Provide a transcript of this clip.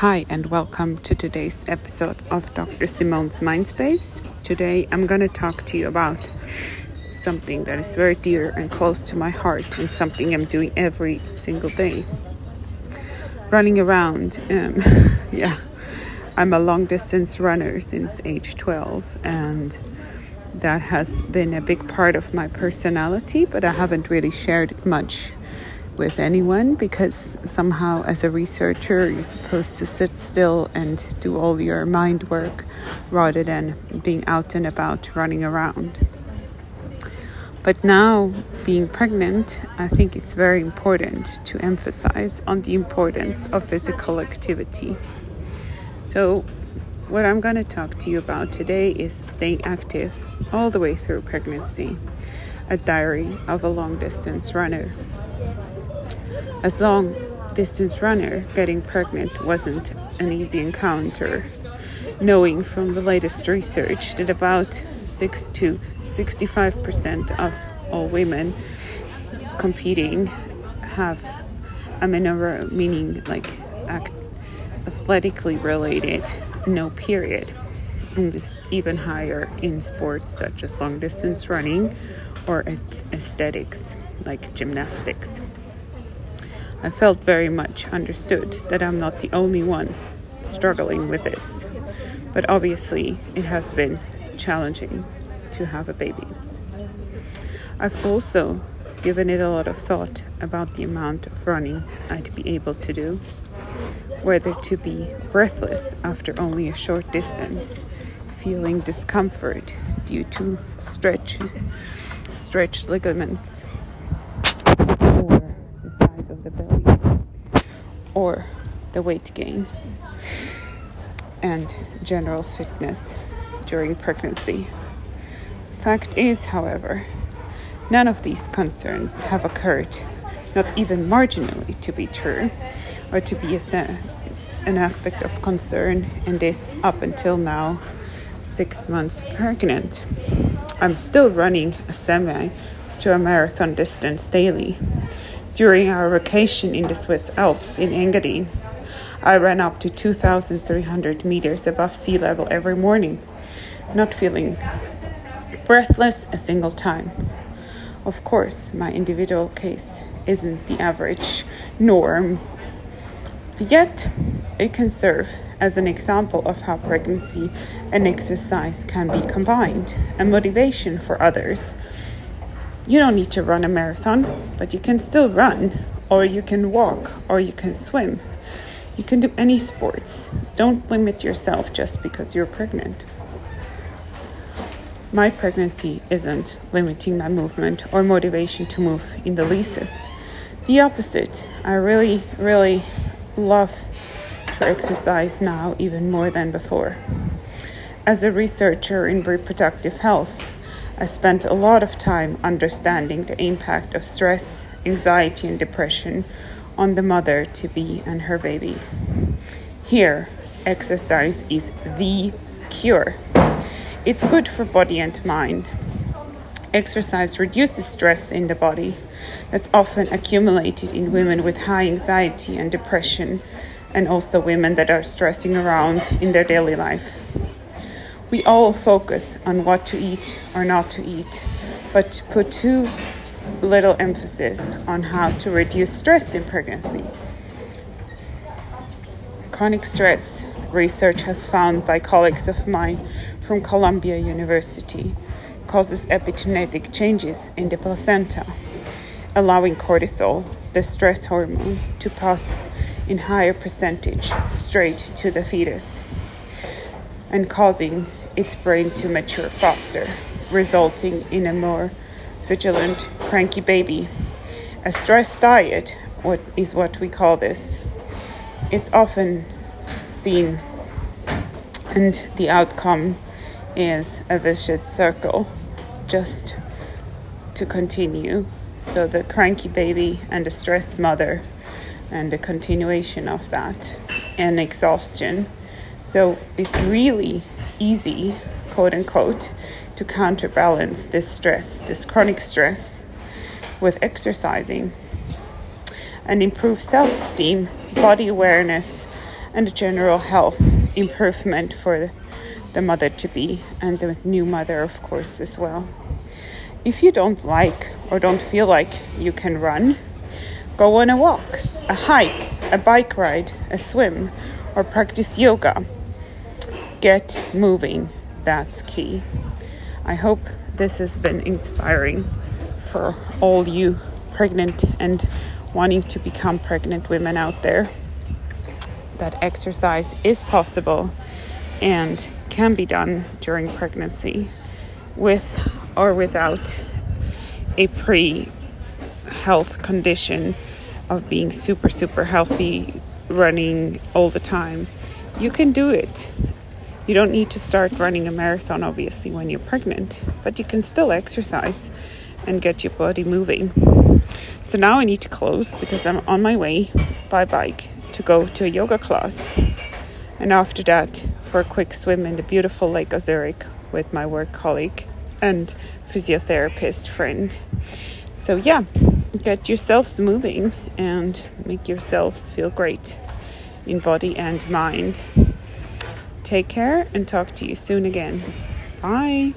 Hi, and welcome to today's episode of Dr. Simone's Mindspace. Today, I'm going to talk to you about something that is very dear and close to my heart, and something I'm doing every single day. Running around. Um, yeah, I'm a long distance runner since age 12, and that has been a big part of my personality, but I haven't really shared much with anyone because somehow, as a researcher, you're supposed to sit still and do all your mind work rather than being out and about running around. But now, being pregnant, I think it's very important to emphasize on the importance of physical activity. So, what I'm going to talk to you about today is staying active all the way through pregnancy, a diary of a long distance runner as long distance runner, getting pregnant wasn't an easy encounter. Knowing from the latest research that about 6 to 65% of all women competing have amenorrhea, meaning like athletically related, no period. And this even higher in sports such as long distance running or aesthetics like gymnastics. I felt very much understood that I'm not the only one struggling with this. But obviously, it has been challenging to have a baby. I've also given it a lot of thought about the amount of running I'd be able to do, whether to be breathless after only a short distance, feeling discomfort due to stretch, stretched ligaments, or the weight gain and general fitness during pregnancy. Fact is, however, none of these concerns have occurred, not even marginally to be true, or to be a, an aspect of concern in this up until now, six months pregnant. I'm still running a semi to a marathon distance daily during our vacation in the Swiss Alps in Engadin, I ran up to 2,300 meters above sea level every morning, not feeling breathless a single time. Of course, my individual case isn't the average norm, yet it can serve as an example of how pregnancy and exercise can be combined, a motivation for others you don't need to run a marathon, but you can still run, or you can walk, or you can swim. You can do any sports. Don't limit yourself just because you're pregnant. My pregnancy isn't limiting my movement or motivation to move in the least. The opposite. I really, really love to exercise now even more than before. As a researcher in reproductive health, I spent a lot of time understanding the impact of stress, anxiety, and depression on the mother to be and her baby. Here, exercise is the cure. It's good for body and mind. Exercise reduces stress in the body that's often accumulated in women with high anxiety and depression, and also women that are stressing around in their daily life. We all focus on what to eat or not to eat, but put too little emphasis on how to reduce stress in pregnancy. Chronic stress research has found by colleagues of mine from Columbia University causes epigenetic changes in the placenta, allowing cortisol, the stress hormone, to pass in higher percentage straight to the fetus and causing its brain to mature faster, resulting in a more vigilant, cranky baby. A stress diet what is what we call this. It's often seen and the outcome is a vicious circle just to continue. So the cranky baby and the stressed mother and the continuation of that and exhaustion so it's really easy, quote unquote, to counterbalance this stress, this chronic stress, with exercising and improve self esteem, body awareness, and general health improvement for the mother to be and the new mother, of course, as well. If you don't like or don't feel like you can run, go on a walk, a hike, a bike ride, a swim, or practice yoga. Get moving, that's key. I hope this has been inspiring for all you pregnant and wanting to become pregnant women out there that exercise is possible and can be done during pregnancy with or without a pre health condition of being super, super healthy, running all the time. You can do it. You don't need to start running a marathon, obviously, when you're pregnant, but you can still exercise and get your body moving. So now I need to close because I'm on my way by bike to go to a yoga class. And after that, for a quick swim in the beautiful Lake of Zurich with my work colleague and physiotherapist friend. So, yeah, get yourselves moving and make yourselves feel great in body and mind. Take care and talk to you soon again. Bye.